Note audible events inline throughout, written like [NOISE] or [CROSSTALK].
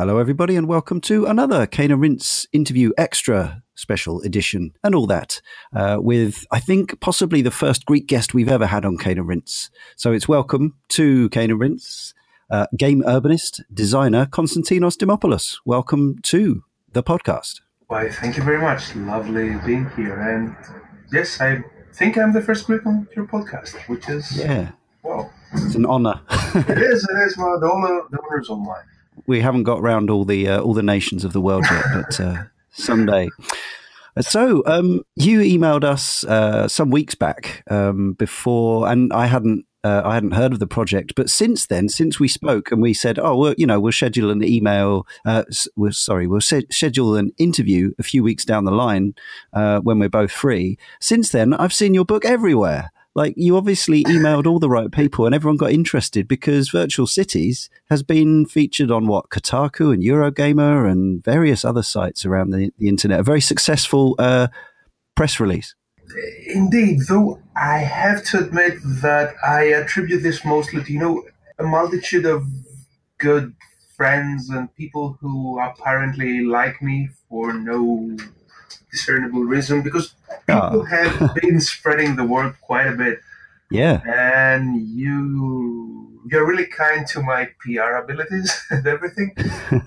Hello, everybody, and welcome to another Cane and Rinse interview extra special edition and all that uh, with, I think, possibly the first Greek guest we've ever had on Cane and Rinse. So it's welcome to Cane and Rinse, uh, game urbanist, designer Konstantinos Dimopoulos. Welcome to the podcast. Why, thank you very much. Lovely being here. And yes, I think I'm the first Greek on your podcast, which is. Yeah. Wow. It's an honor. it is, [LAUGHS] it is. Well, the honor, the honor is all mine we haven't got around all the uh, all the nations of the world yet, [LAUGHS] but uh, someday. So um, you emailed us uh, some weeks back um, before, and I hadn't uh, I hadn't heard of the project. But since then, since we spoke and we said, oh, well, you know, we'll schedule an email. Uh, we're sorry, we'll se- schedule an interview a few weeks down the line uh, when we're both free. Since then, I've seen your book everywhere like you obviously emailed all the right people and everyone got interested because virtual cities has been featured on what kotaku and eurogamer and various other sites around the, the internet. A very successful uh, press release. Indeed though i have to admit that i attribute this mostly to you know a multitude of good friends and people who apparently like me for no discernible reason because people oh. have [LAUGHS] been spreading the word quite a bit. Yeah. And you you're really kind to my PR abilities [LAUGHS] and everything.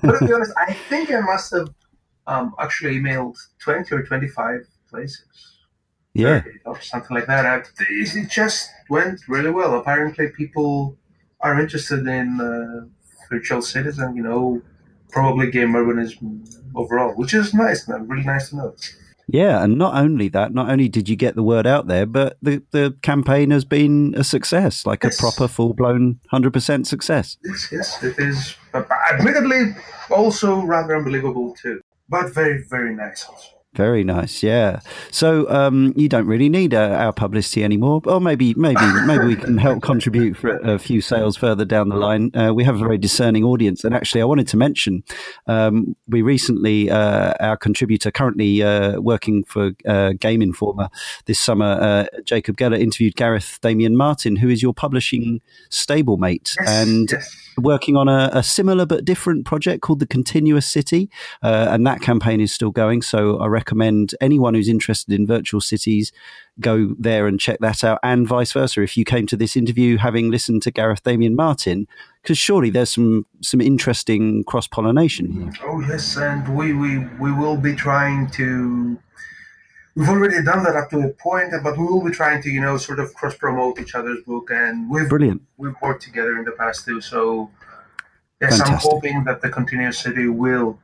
but to be [LAUGHS] honest, I think I must have um, actually emailed 20 or 25 places. Yeah. Or something like that. I, it just went really well. Apparently, people are interested in uh, virtual citizen. you know, probably game urbanism overall, which is nice, man. Really nice to know. Yeah, and not only that, not only did you get the word out there, but the, the campaign has been a success, like yes. a proper full blown hundred percent success. Yes, yes, it is. Admittedly, also rather unbelievable too, but very, very nice also. Very nice, yeah. So um, you don't really need uh, our publicity anymore, or maybe, maybe, maybe we can help contribute for a few sales further down the line. Uh, we have a very discerning audience, and actually, I wanted to mention um, we recently uh, our contributor currently uh, working for uh, Game Informer this summer, uh, Jacob Geller interviewed Gareth Damian Martin, who is your publishing stablemate, yes, and. Yes working on a, a, similar but different project called the Continuous City, uh, and that campaign is still going. So I recommend anyone who's interested in virtual cities go there and check that out, and vice versa. If you came to this interview having listened to Gareth Damian Martin, because surely there's some some interesting cross pollination here. Oh yes, and we, we we will be trying to we've already done that up to a point, but we will be trying to, you know, sort of cross promote each other's book, and we've brilliant. We've worked together in the past too, so yes, Fantastic. I'm hoping that the continuous city will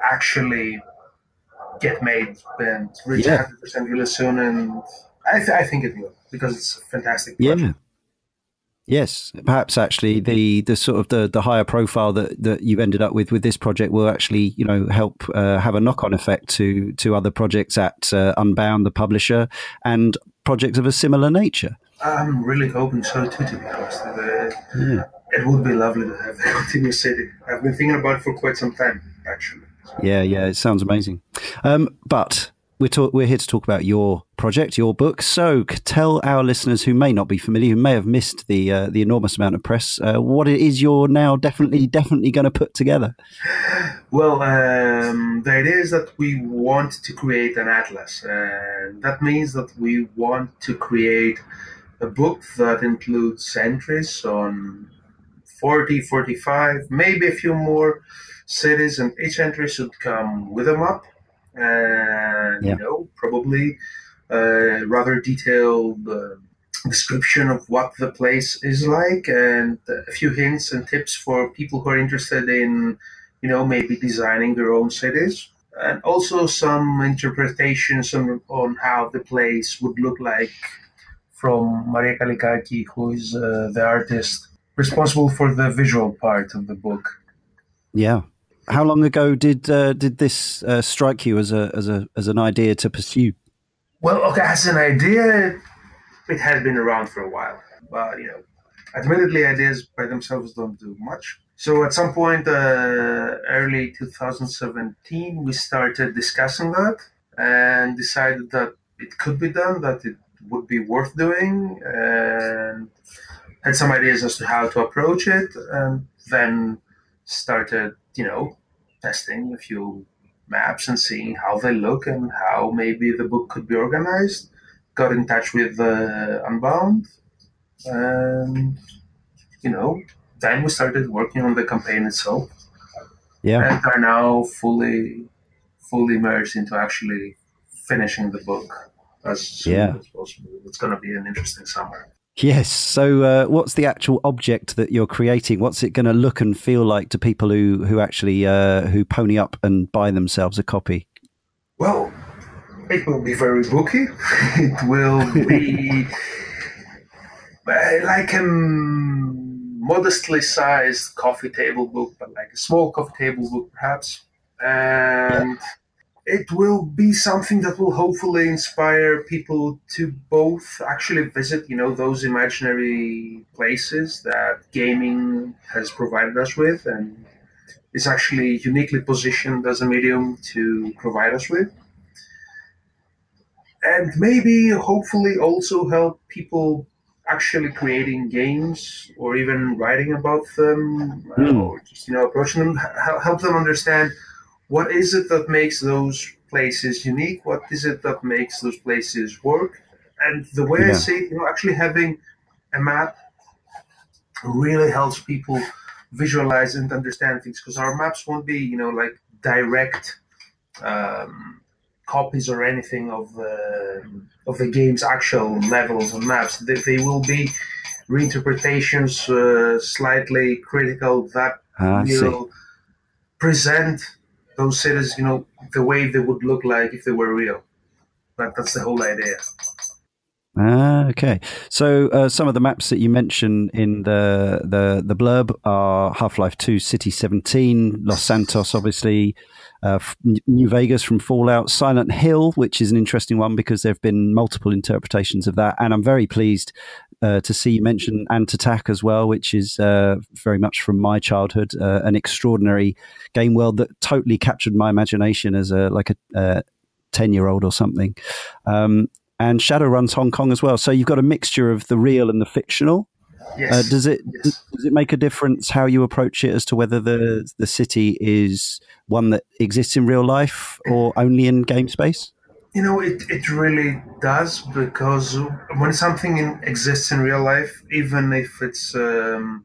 actually get made and reach yeah. 100% really soon, and I, th- I think it will because it's a fantastic. Project. Yeah. Yes, perhaps actually the the sort of the, the higher profile that, that you've ended up with with this project will actually you know help uh, have a knock on effect to to other projects at uh, Unbound, the publisher, and projects of a similar nature. I'm really hoping so too. To be honest, uh, yeah. it would be lovely to have the [LAUGHS] continuous city. I've been thinking about it for quite some time, actually. Yeah, yeah, it sounds amazing. Um, but we're, talk- we're here to talk about your project, your book. So, tell our listeners who may not be familiar, who may have missed the uh, the enormous amount of press, uh, what it is you're now definitely, definitely going to put together. Well, um, the idea is that we want to create an atlas, and that means that we want to create a book that includes entries on 40, 45, maybe a few more cities, and each entry should come with a map and yeah. you know probably a rather detailed uh, description of what the place is like and a few hints and tips for people who are interested in you know maybe designing their own cities and also some interpretations on, on how the place would look like from Maria Kallikaki, who is uh, the artist responsible for the visual part of the book. Yeah, how long ago did uh, did this uh, strike you as a as a as an idea to pursue? Well, okay, as an idea, it has been around for a while, but you know, admittedly, ideas by themselves don't do much. So at some point, uh, early 2017, we started discussing that and decided that it could be done, that it would be worth doing, and had some ideas as to how to approach it, and then started you know, testing a few maps and seeing how they look and how maybe the book could be organized. Got in touch with uh, Unbound, and you know, then we started working on the campaign itself. Yeah, and are now fully, fully immersed into actually finishing the book as soon yeah. as possible. It's going to be an interesting summer. Yes. So, uh, what's the actual object that you're creating? What's it going to look and feel like to people who who actually uh, who pony up and buy themselves a copy? Well, it will be very booky. [LAUGHS] it will be [LAUGHS] like a modestly sized coffee table book, but like a small coffee table book, perhaps. And yeah it will be something that will hopefully inspire people to both actually visit, you know, those imaginary places that gaming has provided us with and is actually uniquely positioned as a medium to provide us with. And maybe, hopefully, also help people actually creating games or even writing about them mm. or just, you know, approaching them, help them understand what is it that makes those places unique? What is it that makes those places work? And the way yeah. I see it, you know, actually having a map really helps people visualize and understand things because our maps won't be, you know, like direct um, copies or anything of the of the game's actual levels and maps. They, they will be reinterpretations, uh, slightly critical that ah, will present those cities, you know, the way they would look like if they were real. But that's the whole idea. Ah, okay. So uh, some of the maps that you mentioned in the the the blurb are Half Life Two, City Seventeen, Los Santos, obviously, uh, New Vegas from Fallout, Silent Hill, which is an interesting one because there have been multiple interpretations of that, and I'm very pleased uh, to see you mention Ant Attack as well, which is uh, very much from my childhood, uh, an extraordinary game world that totally captured my imagination as a like a ten year old or something. Um, and Shadowrun's Hong Kong as well. So you've got a mixture of the real and the fictional. Yes. Uh, does it yes. does it make a difference how you approach it as to whether the the city is one that exists in real life or only in game space? You know, it, it really does because when something in, exists in real life, even if it's um,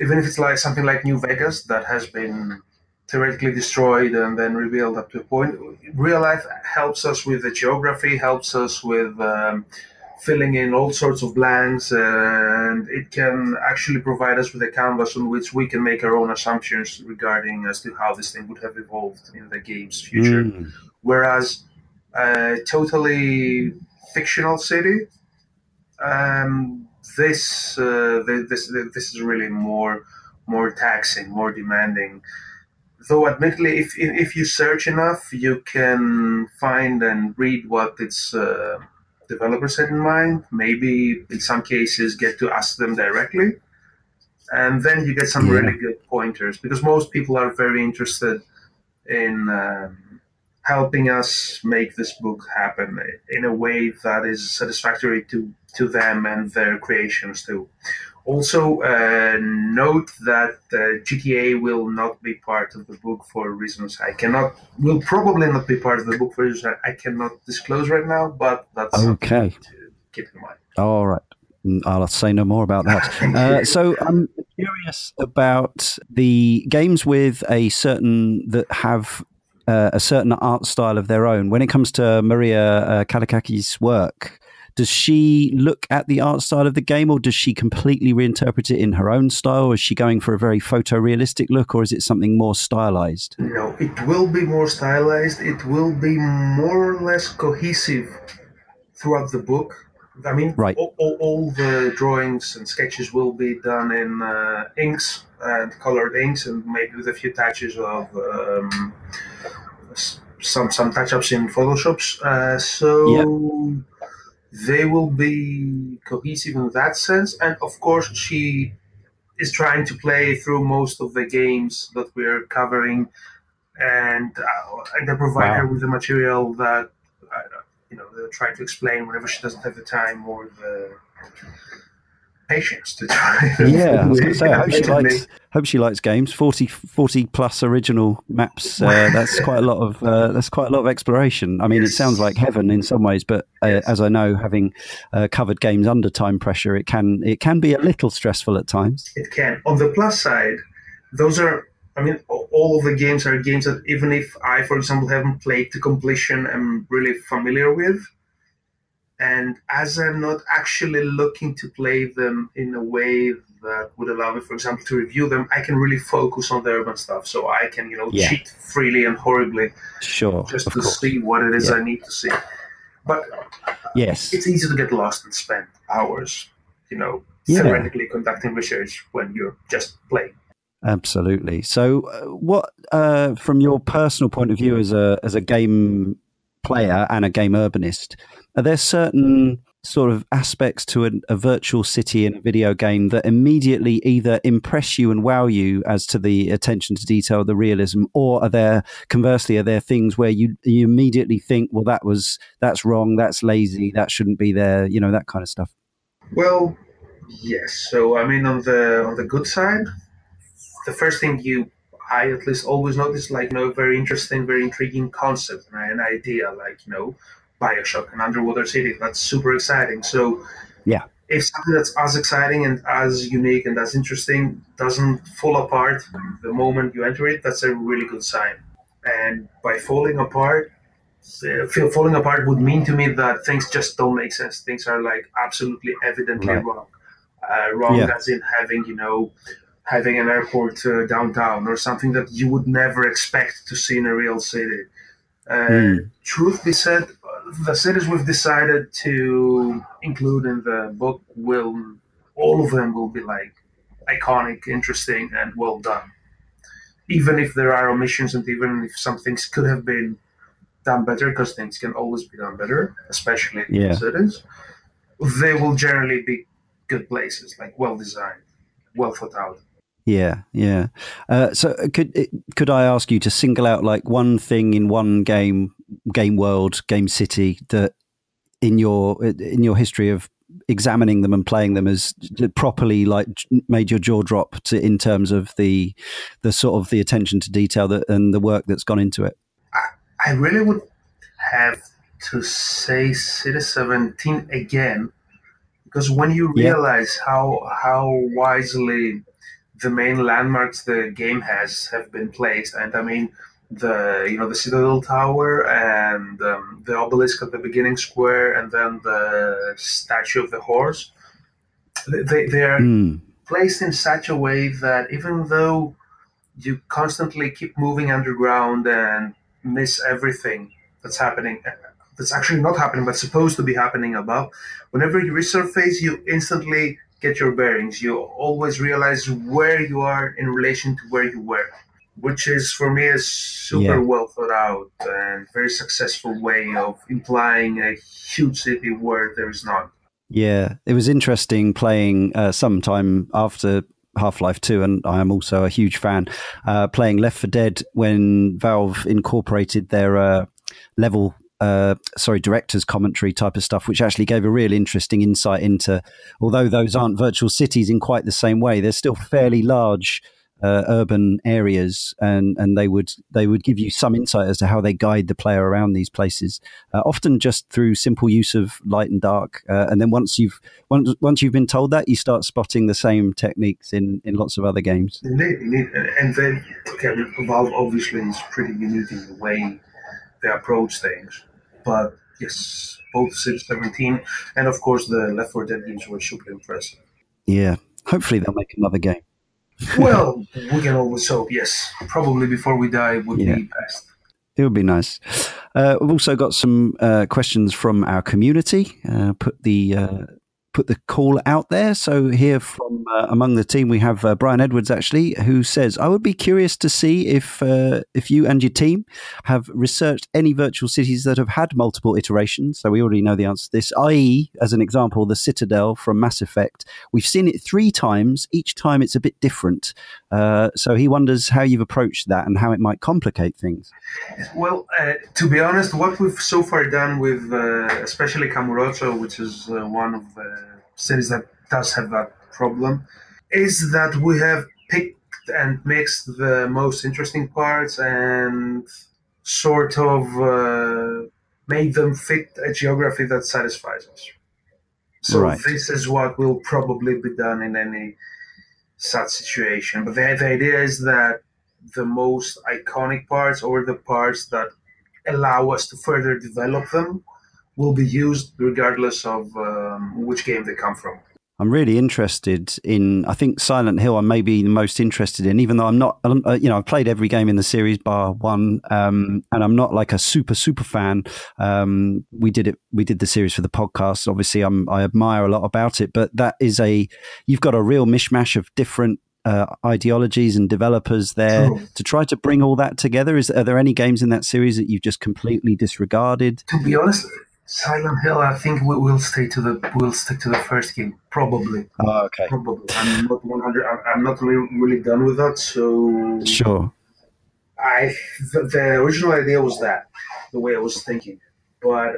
even if it's like something like New Vegas that has been theoretically destroyed and then rebuilt up to a point, real life helps us with the geography, helps us with um, filling in all sorts of blanks, and it can actually provide us with a canvas on which we can make our own assumptions regarding as to how this thing would have evolved in the game's future. Mm. Whereas a totally fictional city, um, this, uh, this this is really more more taxing, more demanding. Though, admittedly, if, if you search enough, you can find and read what its uh, developers had in mind. Maybe in some cases, get to ask them directly. And then you get some yeah. really good pointers because most people are very interested in um, helping us make this book happen in a way that is satisfactory to, to them and their creations too. Also, uh, note that uh, GTA will not be part of the book for reasons I cannot, will probably not be part of the book for reasons I cannot disclose right now, but that's okay. to keep in mind. All right. Mm, I'll say no more about that. [LAUGHS] uh, so I'm curious about the games with a certain that have uh, a certain art style of their own. When it comes to Maria uh, Kallikakis' work, does she look at the art style of the game, or does she completely reinterpret it in her own style? Is she going for a very photorealistic look, or is it something more stylized? No, it will be more stylized. It will be more or less cohesive throughout the book. I mean, right. all, all, all the drawings and sketches will be done in uh, inks and colored inks, and maybe with a few touches of um, some some touch ups in Photoshops. Uh, so. Yep they will be cohesive in that sense. And of course, she is trying to play through most of the games that we're covering, and uh, and they provide wow. her with the material that uh, you know they try to explain whenever she doesn't have the time or the patience to try. [LAUGHS] Yeah, I was going to say, I hope she likes. Hope she likes games. 40, 40 plus original maps. Uh, that's quite a lot of. Uh, that's quite a lot of exploration. I mean, yes. it sounds like heaven in some ways, but uh, yes. as I know, having uh, covered games under time pressure, it can it can be a little stressful at times. It can. On the plus side, those are. I mean, all of the games are games that even if I, for example, haven't played to completion, I'm really familiar with and as I'm not actually looking to play them in a way that would allow me, for example, to review them, I can really focus on the urban stuff. So I can, you know, yeah. cheat freely and horribly, sure, just to course. see what it is yeah. I need to see. But yes, it's easy to get lost and spend hours, you know, yeah. theoretically conducting research when you're just playing. Absolutely. So, uh, what, uh, from your personal point of view as a as a game player and a game urbanist, are there certain sort of aspects to a, a, virtual city in a video game that immediately either impress you and wow you as to the attention to detail, the realism, or are there conversely are there things where you you immediately think, well, that was that's wrong, that's lazy, that shouldn't be there, you know, that kind of stuff. Well, yes. So I mean, on the on the good side, the first thing you I at least always notice like you know very interesting, very intriguing concept, right? an idea, like you know Bioshock, an underwater city. That's super exciting. So, yeah, if something that's as exciting and as unique and as interesting doesn't fall apart the moment you enter it, that's a really good sign. And by falling apart, falling apart would mean to me that things just don't make sense. Things are like absolutely evidently right. wrong. Uh, wrong yeah. as in having, you know, having an airport uh, downtown or something that you would never expect to see in a real city. Mm. Truth be said, the cities we've decided to include in the book will all of them will be like iconic, interesting, and well done. Even if there are omissions and even if some things could have been done better, because things can always be done better, especially yeah. in cities, they will generally be good places, like well designed, well thought out. Yeah, yeah. Uh, so uh, could could I ask you to single out like one thing in one game, game world, game city that in your in your history of examining them and playing them has properly like made your jaw drop to in terms of the the sort of the attention to detail that and the work that's gone into it. I, I really would have to say City 17 again because when you realize yeah. how how wisely the main landmarks the game has have been placed, and I mean the you know the Citadel Tower and um, the obelisk at the beginning square, and then the statue of the horse. They they are mm. placed in such a way that even though you constantly keep moving underground and miss everything that's happening that's actually not happening but supposed to be happening above whenever you resurface you instantly get your bearings. You always realize where you are in relation to where you were, which is for me a super yeah. well thought out and very successful way of implying a huge city where there is none. Yeah, it was interesting playing uh, sometime after Half Life 2, and I am also a huge fan, uh, playing Left 4 Dead when Valve incorporated their uh, level uh, sorry, director's commentary type of stuff, which actually gave a real interesting insight into, although those aren't virtual cities in quite the same way, they're still fairly large uh, urban areas, and and they would they would give you some insight as to how they guide the player around these places, uh, often just through simple use of light and dark. Uh, and then once you've once once you've been told that, you start spotting the same techniques in in lots of other games. Indeed, indeed. and then okay, Valve obviously is pretty unique in the way they approach things. But yes, both City 17 and of course the Left 4 Dead games were super impressive. Yeah, hopefully they'll make another game. [LAUGHS] well, we can always hope. Yes, probably before we die would yeah. be best. It would be nice. Uh, we've also got some uh, questions from our community. Uh, put the uh, put the call out there. So here from uh, among the team, we have uh, Brian Edwards actually, who says, "I would be curious to see if uh, if you and your team have researched any virtual cities that have had multiple iterations." So we already know the answer to this. I.e., as an example, the Citadel from Mass Effect. We've seen it three times. Each time, it's a bit different. Uh, so he wonders how you've approached that and how it might complicate things. Well, uh, to be honest, what we've so far done with, uh, especially Kamurocho, which is one of the cities that does have that problem is that we have picked and mixed the most interesting parts and sort of uh, made them fit a geography that satisfies us. So Right. this is what will probably be done in any such situation. But the, the idea is that the most iconic parts or the parts that allow us to further develop them will be used regardless of um, which game they come from. I'm really interested in. I think Silent Hill. I'm maybe the most interested in, even though I'm not. um, uh, You know, I've played every game in the series bar one, um, and I'm not like a super super fan. Um, we did it. We did the series for the podcast. Obviously, I'm. I admire a lot about it, but that is a. You've got a real mishmash of different. Uh, ideologies and developers there to try to bring all that together. Is are there any games in that series that you've just completely disregarded? To be honest, Silent Hill, I think we will stay to the we'll stick to the first game probably. Oh, okay, Probably. I'm not 100. I'm- I'm not really, really done with that. So sure. I the, the original idea was that the way I was thinking, but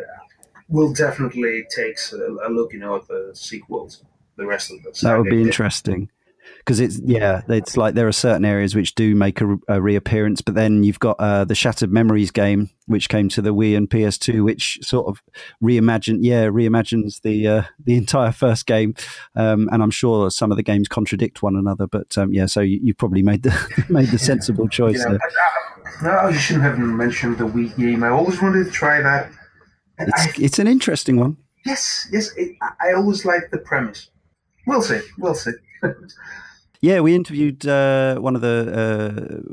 we'll definitely take a, a look, you know, at the sequels, the rest of the. That would be interesting because it's yeah, it's like there are certain areas which do make a, a reappearance, but then you've got uh, the Shattered Memories game, which came to the Wii and PS2, which sort of reimagine yeah reimagines the uh, the entire first game, um, and I'm sure some of the games contradict one another, but um, yeah, so you, you probably made the [LAUGHS] made the sensible choice Yeah, no, you shouldn't have mentioned the Wii game. I always wanted to try that. And I, It's it's an interesting one. yes, yes, it, I I always like the premise. We'll see. We'll see. Yeah, we interviewed uh, one of the uh,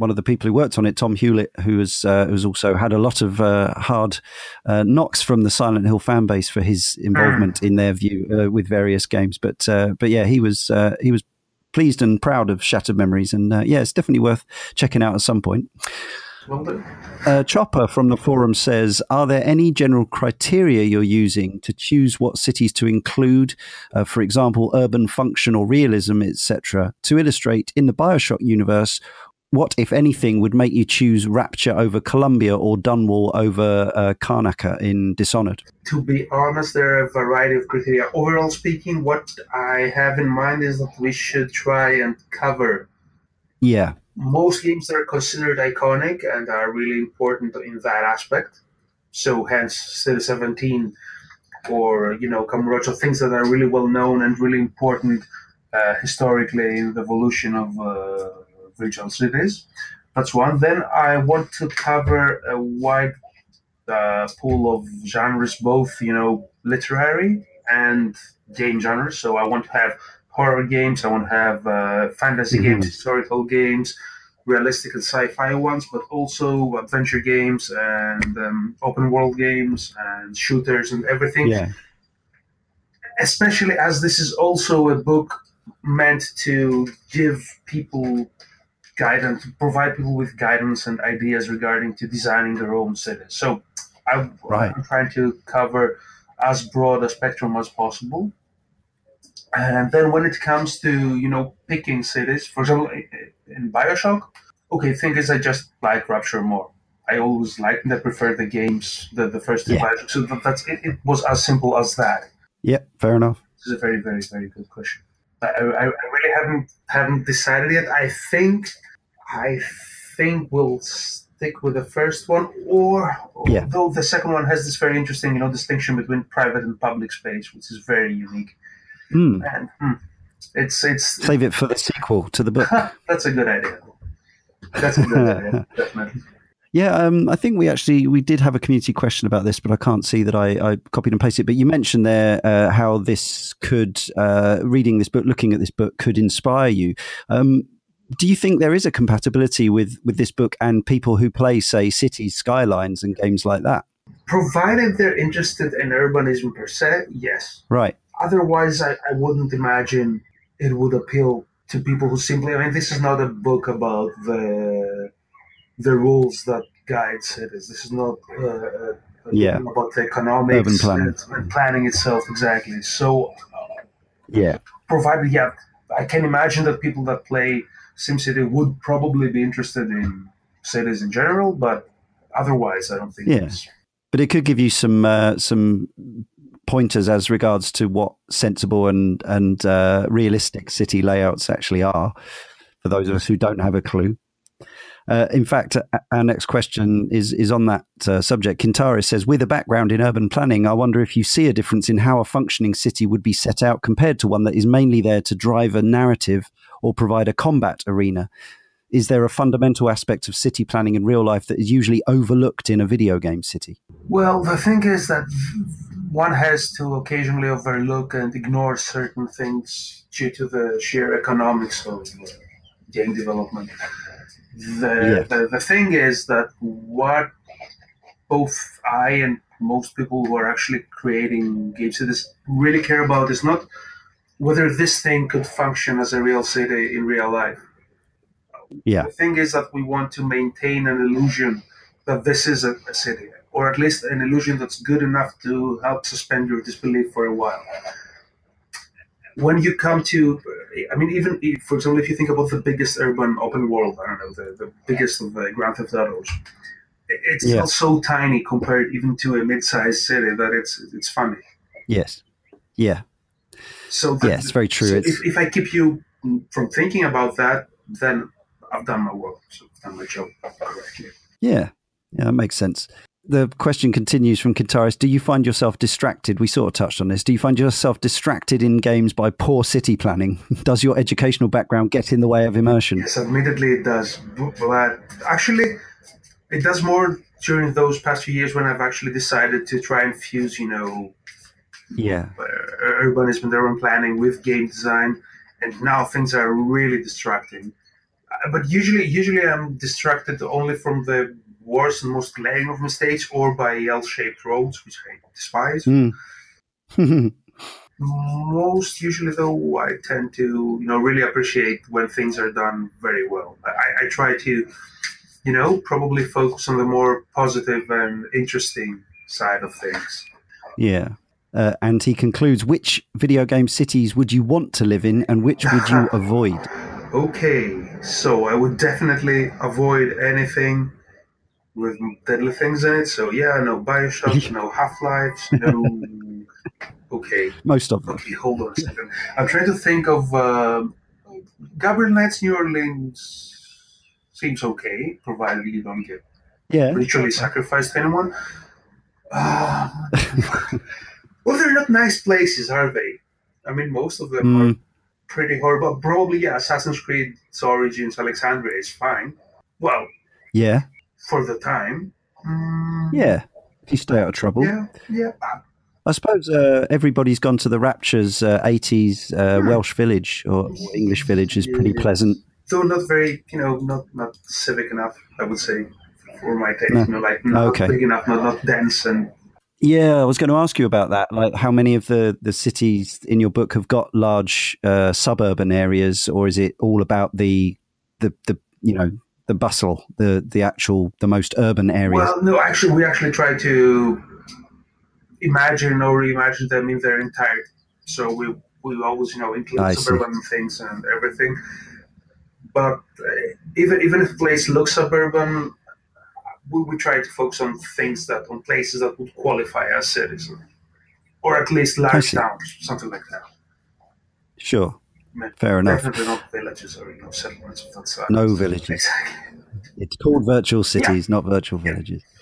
one of the people who worked on it, Tom Hulett, who has uh, who's also had a lot of uh, hard uh, knocks from the Silent Hill fan base for his involvement in their view uh, with various games. But uh, but yeah, he was uh, he was pleased and proud of Shattered Memories, and uh, yeah, it's definitely worth checking out at some point. Uh, Chopper from the forum says, "Are there any general criteria you're using to choose what cities to include? Uh, for example, urban function or realism, etc. To illustrate, in the Bioshock universe, what, if anything, would make you choose Rapture over Columbia or Dunwall over uh, Karnaca in Dishonored?" to be honest, there are a variety of criteria. Overall speaking, what I have in mind is that we should try and cover Yeah, most games are considered iconic and are really important in that aspect. So, hence, City 17 or, you know, Kamurocho, things that are really well known and really important uh, historically in the evolution of uh, virtual cities. That's one. Then I want to cover a wide uh, pool of genres, both you know, literary and game genres. So I want to have horror games. I want to have uh, fantasy Mhm. games, historical games, realistic and sci-fi ones, but also adventure games and um, open world games and shooters and everything yeah, especially as this is also a book meant to give people guidance, provide people with guidance and ideas regarding to designing their own cities. So I, Right. I'm trying to cover as broad a spectrum as possible. And then when it comes to you know picking cities, for example, in Bioshock, okay, thing is I just like Rapture more. I always liked and I prefer the games, the, the first two Yeah. Bioshock. So that, that's it, it was as simple as that. yeah, fair enough. This is a very, very, very good question. I, I, I really haven't haven't decided yet. I think I think we'll stick with the first one, or Yeah. though the second one has this very interesting, you know, distinction between private and public space, which is very unique. Hmm. And hmm, it's it's Save it for the sequel to the book. [LAUGHS] that's a good idea. That's a good idea, [LAUGHS] definitely. Yeah, um, I think we actually we did have a community question about this, but I can't see that I, I copied and pasted. But you mentioned there uh, how this could uh, reading this book, looking at this book, could inspire you. Um, do you think there is a compatibility with with this book and people who play, say, cities, skylines, and games like that? Provided they're interested in urbanism per se, yes. Right. Otherwise I, I wouldn't imagine it would appeal to people who simply i mean this is not a book about the the rules that guide cities this is not uh, uh, a Yeah. about the economics. And, and planning itself exactly so Yeah. provided yeah i can imagine that people that play simcity would probably be interested in cities in general but otherwise i don't think Yeah. But it could give you some uh, some pointers as regards to what sensible and and uh, realistic city layouts actually are for those of us who don't have a clue. Uh, in fact, our next question is is on that uh, subject. Kintaris says, with a background in urban planning, I wonder if you see a difference in how a functioning city would be set out compared to one that is mainly there to drive a narrative or provide a combat arena. Is there a fundamental aspect of city planning in real life that is usually overlooked in a video game city? Well, the thing is that one has to occasionally overlook and ignore certain things due to the sheer economics of game development. The, yeah. the, the thing is that what both I and most people who are actually creating game cities really care about is not whether this thing could function as a real city in real life. Yeah. The thing is that we want to maintain an illusion that this is a, a city or at least an illusion that's good enough to help suspend your disbelief for a while. When you come to, I mean, even if, for example, if you think about the biggest urban open world, I don't know, the, the biggest of the Grand Theft Autos, it's yeah. still so tiny compared even to a mid-sized city that it's it's funny. Yes. Yeah. So the, yes, very true. So if, if I keep you from thinking about that, then I've done my work. So I've done my job correctly. Yeah. Yeah, that makes sense the question continues from Kintaris. Do you find yourself distracted? We sort of touched on this. Do you find yourself distracted in games by poor city planning? [LAUGHS] Does your educational background get in the way of immersion? Yes, admittedly it does. But actually, it does more during those past few years when I've actually decided to try and fuse, you know, yeah, urbanism and urban planning with game design. And now things are really distracting. Uh, but usually, usually I'm distracted only from the worst and most glaring of mistakes or by L-shaped roads, which I despise. Mm. [LAUGHS] most usually, though, I tend to you know really appreciate when things are done very well. I, I try to you know probably focus on the more positive and interesting side of things. Yeah. Uh, and he concludes which video game cities would you want to live in and which would you [LAUGHS] avoid? Okay, so I would definitely avoid anything with deadly things in it. So yeah, no Bioshock, no Half Lives, no. [LAUGHS] Okay. Most of them. Okay, hold on a second. I'm trying to think of uh, Gabriel Knight's New Orleans. Seems okay, provided you don't get yeah. ritually sacrificed anyone. Uh, [LAUGHS] well, they're not nice places, are they? I mean, most of them mm. are pretty horrible. Probably, yeah, Assassin's Creed's Origins Alexandria is fine. Well, yeah, for the time. Mm. Yeah, if you stay out of trouble. Yeah, yeah. I suppose uh, everybody's gone to the Rapture's uh, 80s uh, Welsh village or English village is pretty yeah. pleasant. Though not very, you know, not not civic enough, I would say, for my taste. No. You know, like not okay. big enough, not, not dense and yeah, I was going to ask you about that. Like, how many of the, the cities in your book have got large uh, suburban areas, or is it all about the the the you know the bustle, the the actual the most urban areas? Well, no, actually, we actually try to imagine or reimagine them in their entirety. So we we always you know include I suburban see. things and everything. But uh, even even if a place looks suburban, we, we try to focus on things that on places that would qualify as cities, or at least large towns, something like that. Sure. Fair enough. Definitely not villages or you know, settlements of that size. No villages. Exactly. It's called virtual cities, yeah. not virtual villages. Yeah,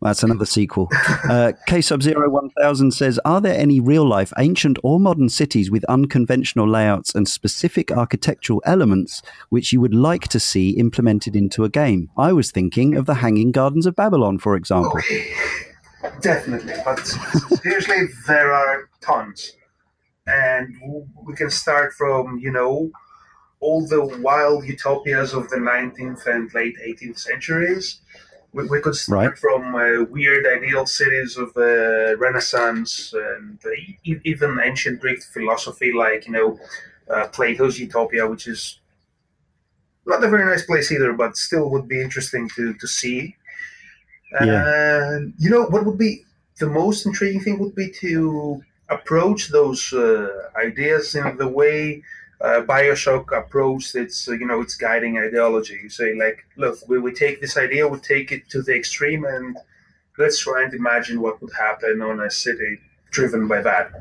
that's another sequel. Uh, [LAUGHS] K Sub Zero One Thousand says, "Are there any real life, ancient or modern cities with unconventional layouts and specific architectural elements which you would like to see implemented into a game?" I was thinking of the Hanging Gardens of Babylon, for example. Okay. [LAUGHS] Definitely, but seriously, there are tons and we can start from you know all the wild utopias of the 19th and late 18th centuries. We, we could start right. from uh, weird ideal cities of the Renaissance and uh, even ancient Greek philosophy, like you know uh, Plato's Utopia, which is not a very nice place either, but still would be interesting to to see. Yeah. And you know what would be the most intriguing thing would be to approach those uh, ideas in the way uh, Bioshock approached its, uh, you know, its guiding ideology. You say, like, look, we, we take this idea, we take it to the extreme, and let's try and imagine what would happen on a city driven by that.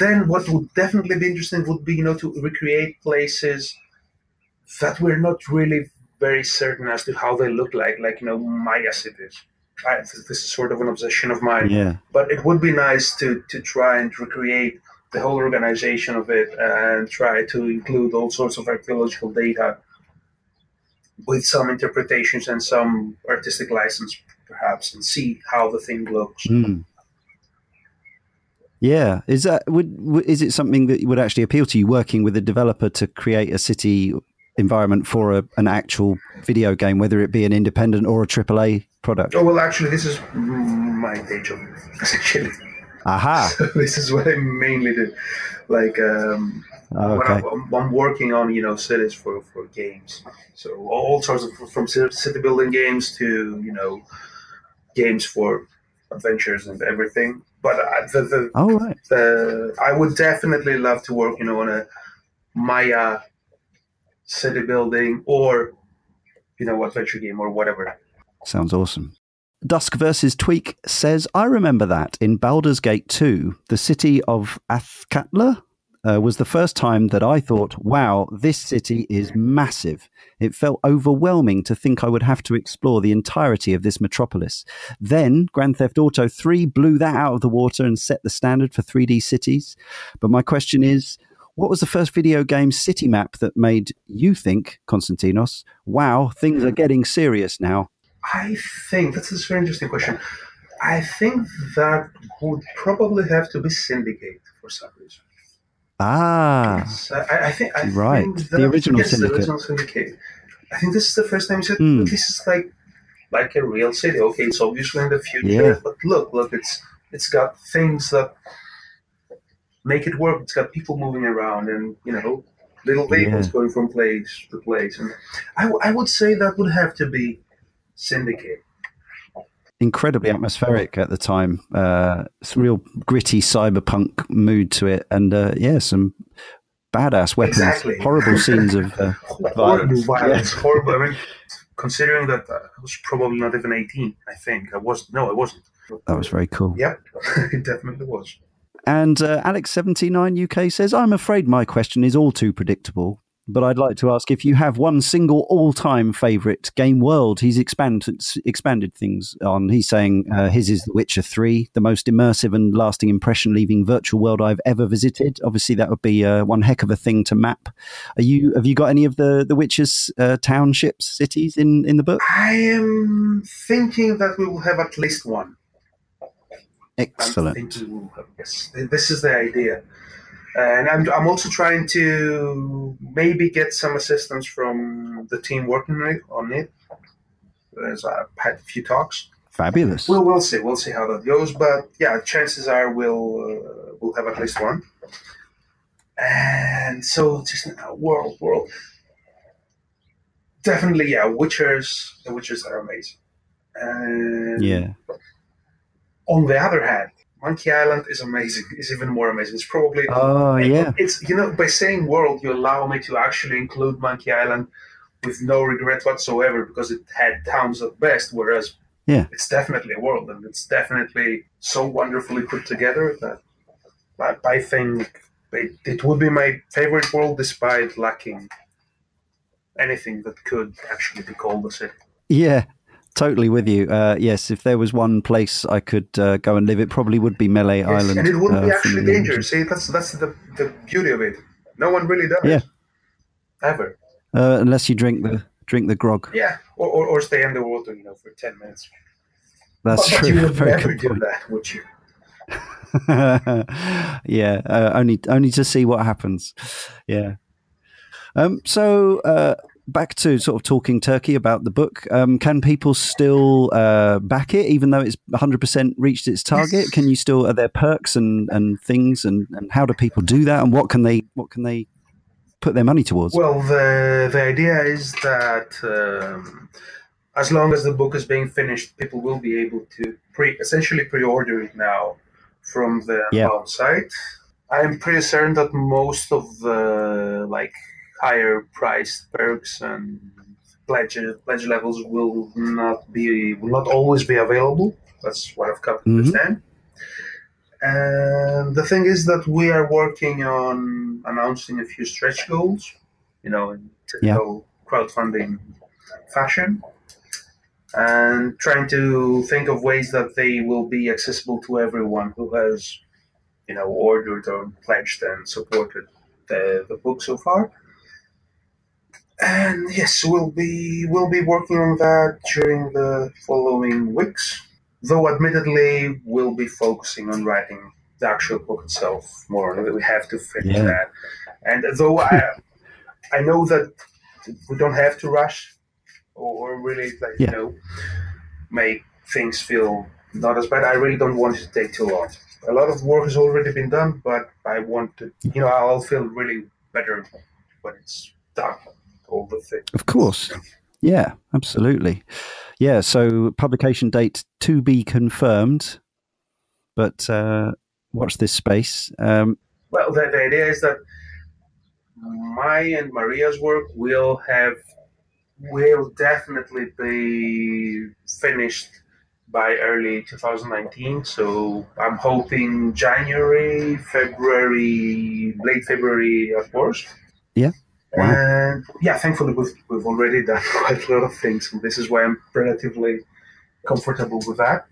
Then what would definitely be interesting would be, you know, to recreate places that we're not really very certain as to how they look like, like, you know, Maya cities. I, this is sort of an obsession of mine. Yeah. But it would be nice to, to try and recreate the whole organization of it and try to include all sorts of archaeological data with some interpretations and some artistic license, perhaps, and see how the thing looks. Mm. Yeah, is that would is it something that would actually appeal to you working with a developer to create a city environment for a, an actual video game, whether it be an independent or a AAA product? Oh well, actually, this is my day job. [LAUGHS] Actually, aha, [LAUGHS] so this is what I mainly do. Like, um, oh, okay. I'm, I'm, working on you know cities for for games, so all sorts of from city building games to you know games for adventures and everything. But uh, the, the, oh, right. the I would definitely love to work, you know, on a Maya city building or you know adventure game or whatever. Sounds awesome. Dusk versus Tweak says, I remember that in Baldur's Gate 2, the city of Athkatla uh, was the first time that I thought, wow, this city is massive. It felt overwhelming to think I would have to explore the entirety of this metropolis. Then Grand Theft Auto 3 blew that out of the water and set the standard for 3D cities. But my question is, what was the first video game city map that made you think, Konstantinos, wow, things are getting serious now? I think that's a very interesting question. I think that would probably have to be Syndicate for some reason. Ah, I, I, think I right. Think the original yes, Syndicate. The original Syndicate. I think this is the first time you said Mm. this is like like a real city. Okay, it's obviously in the future, Yeah. but look, look, it's it's got things that make it work. It's got people moving around, and you know, little vehicles Yeah. going from place to place. And I, w- I would say that would have to be Syndicate. incredibly atmospheric at the time. Uh, some real gritty cyberpunk mood to it, and uh, yeah, some badass weapons, Exactly. horrible scenes of uh, [LAUGHS] horrible Violence. violence, horrible. I mean, considering that uh, I was probably not even eighteen, I think I was. No, I wasn't. that was very cool. Yep, [LAUGHS] it definitely was. And uh, Alex79 UK says, I'm afraid my question is all too predictable, but I'd like to ask if you have one single all time favourite game world. He's expanded, expanded things on. He's saying uh, his is The Witcher 3, the most immersive and lasting impression leaving virtual world I've ever visited. Obviously, that would be uh, one heck of a thing to map. Are you Have you got any of the, the Witcher's uh, townships, cities in, in the book? I am thinking that we will have at least one. Excellent. have, yes, this is the idea. And I'm, I'm also trying to maybe get some assistance from the team working on it. As I've had a few talks. Fabulous. Well, we'll see. We'll see how that goes. But yeah, chances are we'll uh, we'll have at least one. And so just uh, world, world. Definitely, yeah. Witchers, the Witchers are amazing. And yeah. On the other hand, Monkey Island is amazing. It's even more amazing. It's probably Oh, yeah. it's you know by saying world you allow me to actually include Monkey Island with no regret whatsoever because it had towns at best, whereas Yeah. it's definitely a world and it's definitely so wonderfully put together that I, I think it, it would be my favorite world despite lacking anything that could actually be called a city. Yeah, totally with you. Uh, yes, if there was one place I could uh, go and live, it probably would be Melee Yes, Island. and it wouldn't uh, be actually dangerous. See, that's that's the, the beauty of it. No one really does. Yeah. Ever. Uh, unless you drink the drink the grog. Yeah. Or, or, or stay underwater, you know, for 10 minutes. That's but, but true. you would [LAUGHS] Very never do point. that, would you? [LAUGHS] yeah, uh, only only to see what happens. Yeah. Um, so uh, back to sort of talking turkey about the book. Um, can people still uh, back it, even though it's 100% reached its target? Can you still? Are there perks and, and things, and, and how do people do that? And what can they what can they put their money towards? Well, the the idea is that um, as long as the book is being finished, people will be able to pre essentially pre-order it now from the Yeah. Site. I'm pretty certain that most of the like higher priced perks and pledge pledge levels will not be will not always be available. That's what I've come to Mhm. understand. And the thing is that we are working on announcing a few stretch goals, you know, in typical yeah. crowdfunding fashion, and trying to think of ways that they will be accessible to everyone who has, you know, ordered or pledged and supported the, the book so far. And yes, we'll be we'll be working on that during the following weeks though admittedly we'll be focusing on writing the actual book itself more. We have to finish yeah. that. And though I, [LAUGHS] I know that we don't have to rush or really like yeah. you know make things feel not as bad. I really don't want it to take too long. A lot of work has already been done, but I want to, you know, I'll feel really better when it's done. All the things. Of course. Yeah, absolutely. Yeah, so publication date to be confirmed, but uh, watch this space. Um, well, the, the idea is that my and Maria's work will have will definitely be finished by early 2019. So I'm hoping January, February, late February, of course. Yeah. And yeah, thankfully we've, we've already done [LAUGHS] quite a lot of things, and this is why I'm relatively comfortable with that.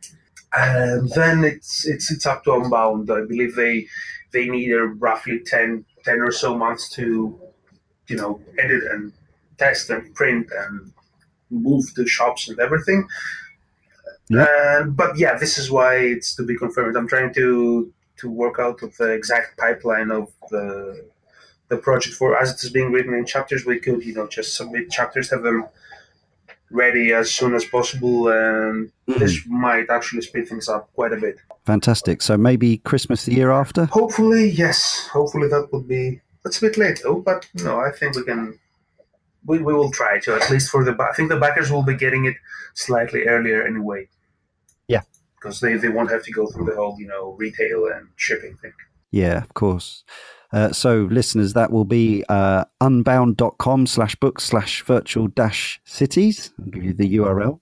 And then it's it's it's up to Unbound. I believe they they need a roughly 10, 10 or so months to you know edit and test and print and move the shops and everything. Yeah. but yeah, this is why it's to be confirmed. I'm trying to to work out of the exact pipeline of the the project for as it is being written in chapters we could you know just submit chapters have them ready as soon as possible and mm-hmm. this might actually speed things up quite a bit. Fantastic. So maybe christmas the year after? Hopefully yes. Hopefully that would be that's a bit late though but no i think we can we, we will try to at least for the i think the backers will be getting it slightly earlier anyway. Yeah. Because they, they won't have to go through the whole you know retail and shipping thing. Yeah of course uh, so, listeners, that will be uh, unbound.com slash book slash virtual dash cities. I'll give you the URL.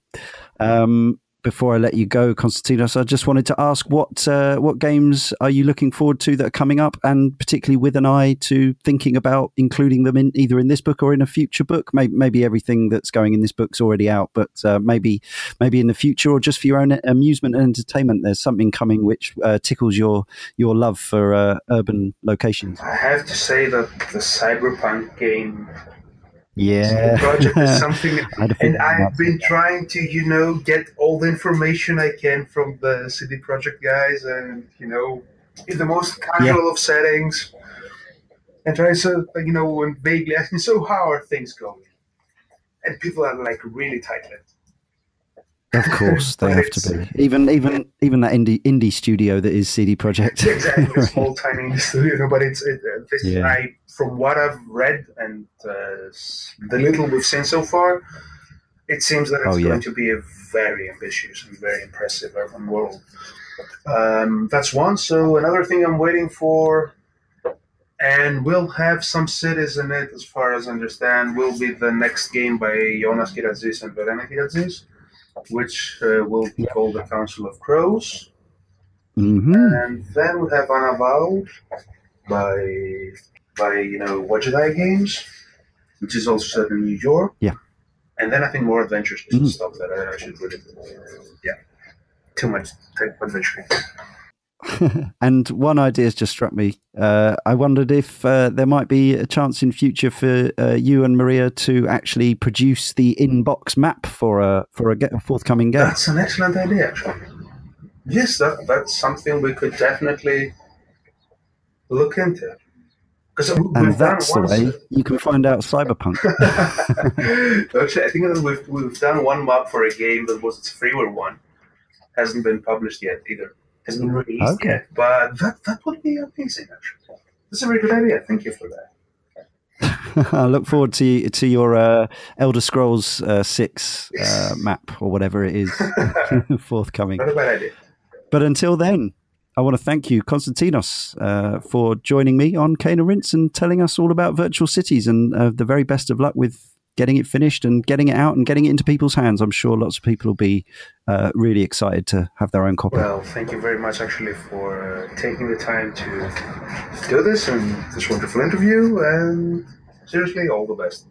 Um, before I let you go, Konstantinos, I just wanted to ask what uh, what games are you looking forward to that are coming up, and particularly with an eye to thinking about including them in either in this book or in a future book. Maybe, maybe everything that's going in this book's already out, but uh, maybe maybe in the future or just for your own amusement and entertainment, there's something coming which uh, tickles your your love for uh, urban locations. I have to say that the cyberpunk game yeah. project is [LAUGHS] something, and I've been trying to, you know, get all the information I can from the CD Projekt guys, and you know, in the most casual yeah. of settings, and try to, you know, and vaguely asking, so how are things going? And people are like really tight-lipped. Of course, they have to be. Even even even that indie indie studio that is CD Projekt. exactly, [LAUGHS] a small tiny studio. But it's it, uh, this, yeah. I from what I've read and uh, the little we've seen so far, it seems that it's oh, yeah. going to be a very ambitious and very impressive urban world. Um, that's one. So another thing I'm waiting for, and we'll have some cities in it, as far as I understand, will be the next game by Jonas Kyratzes and Verena Kyratzes which uh, will be called the Council of Crows. Mm-hmm. And then we have Unavowed by by you know Wadjet Eye Games, which is also set in New York. Yeah. And then I think more adventures mm-hmm. stuff that I, I should really yeah. Too much type adventure. [LAUGHS] and one idea has just struck me. Uh, I wondered if uh, there might be a chance in future for uh, you and Maria to actually produce the inbox map for a for a, forthcoming game. That's an excellent idea. Actually. Yes, that, that's something we could definitely look into. Because and that's the way you can find out cyberpunk. [LAUGHS] Actually, I think that we've we've done one map for a game that was its freeware one, hasn't been published yet either hasn't been released okay. yet. But that that would be amazing. Actually, that's a very good idea. Thank you for that. [LAUGHS] I look forward to to your uh, Elder Scrolls uh, Six uh, [LAUGHS] map or whatever it is [LAUGHS] forthcoming. Not a bad idea. But until then, I want to thank you, Konstantinos, uh, for joining me on Cane and Rinse and telling us all about virtual cities and uh, the very best of luck with getting it finished and getting it out and getting it into people's hands. I'm sure lots of people will be uh, really excited to have their own copy. Well, thank you very much, actually, for uh, taking the time to do this and this wonderful interview. And seriously, all the best.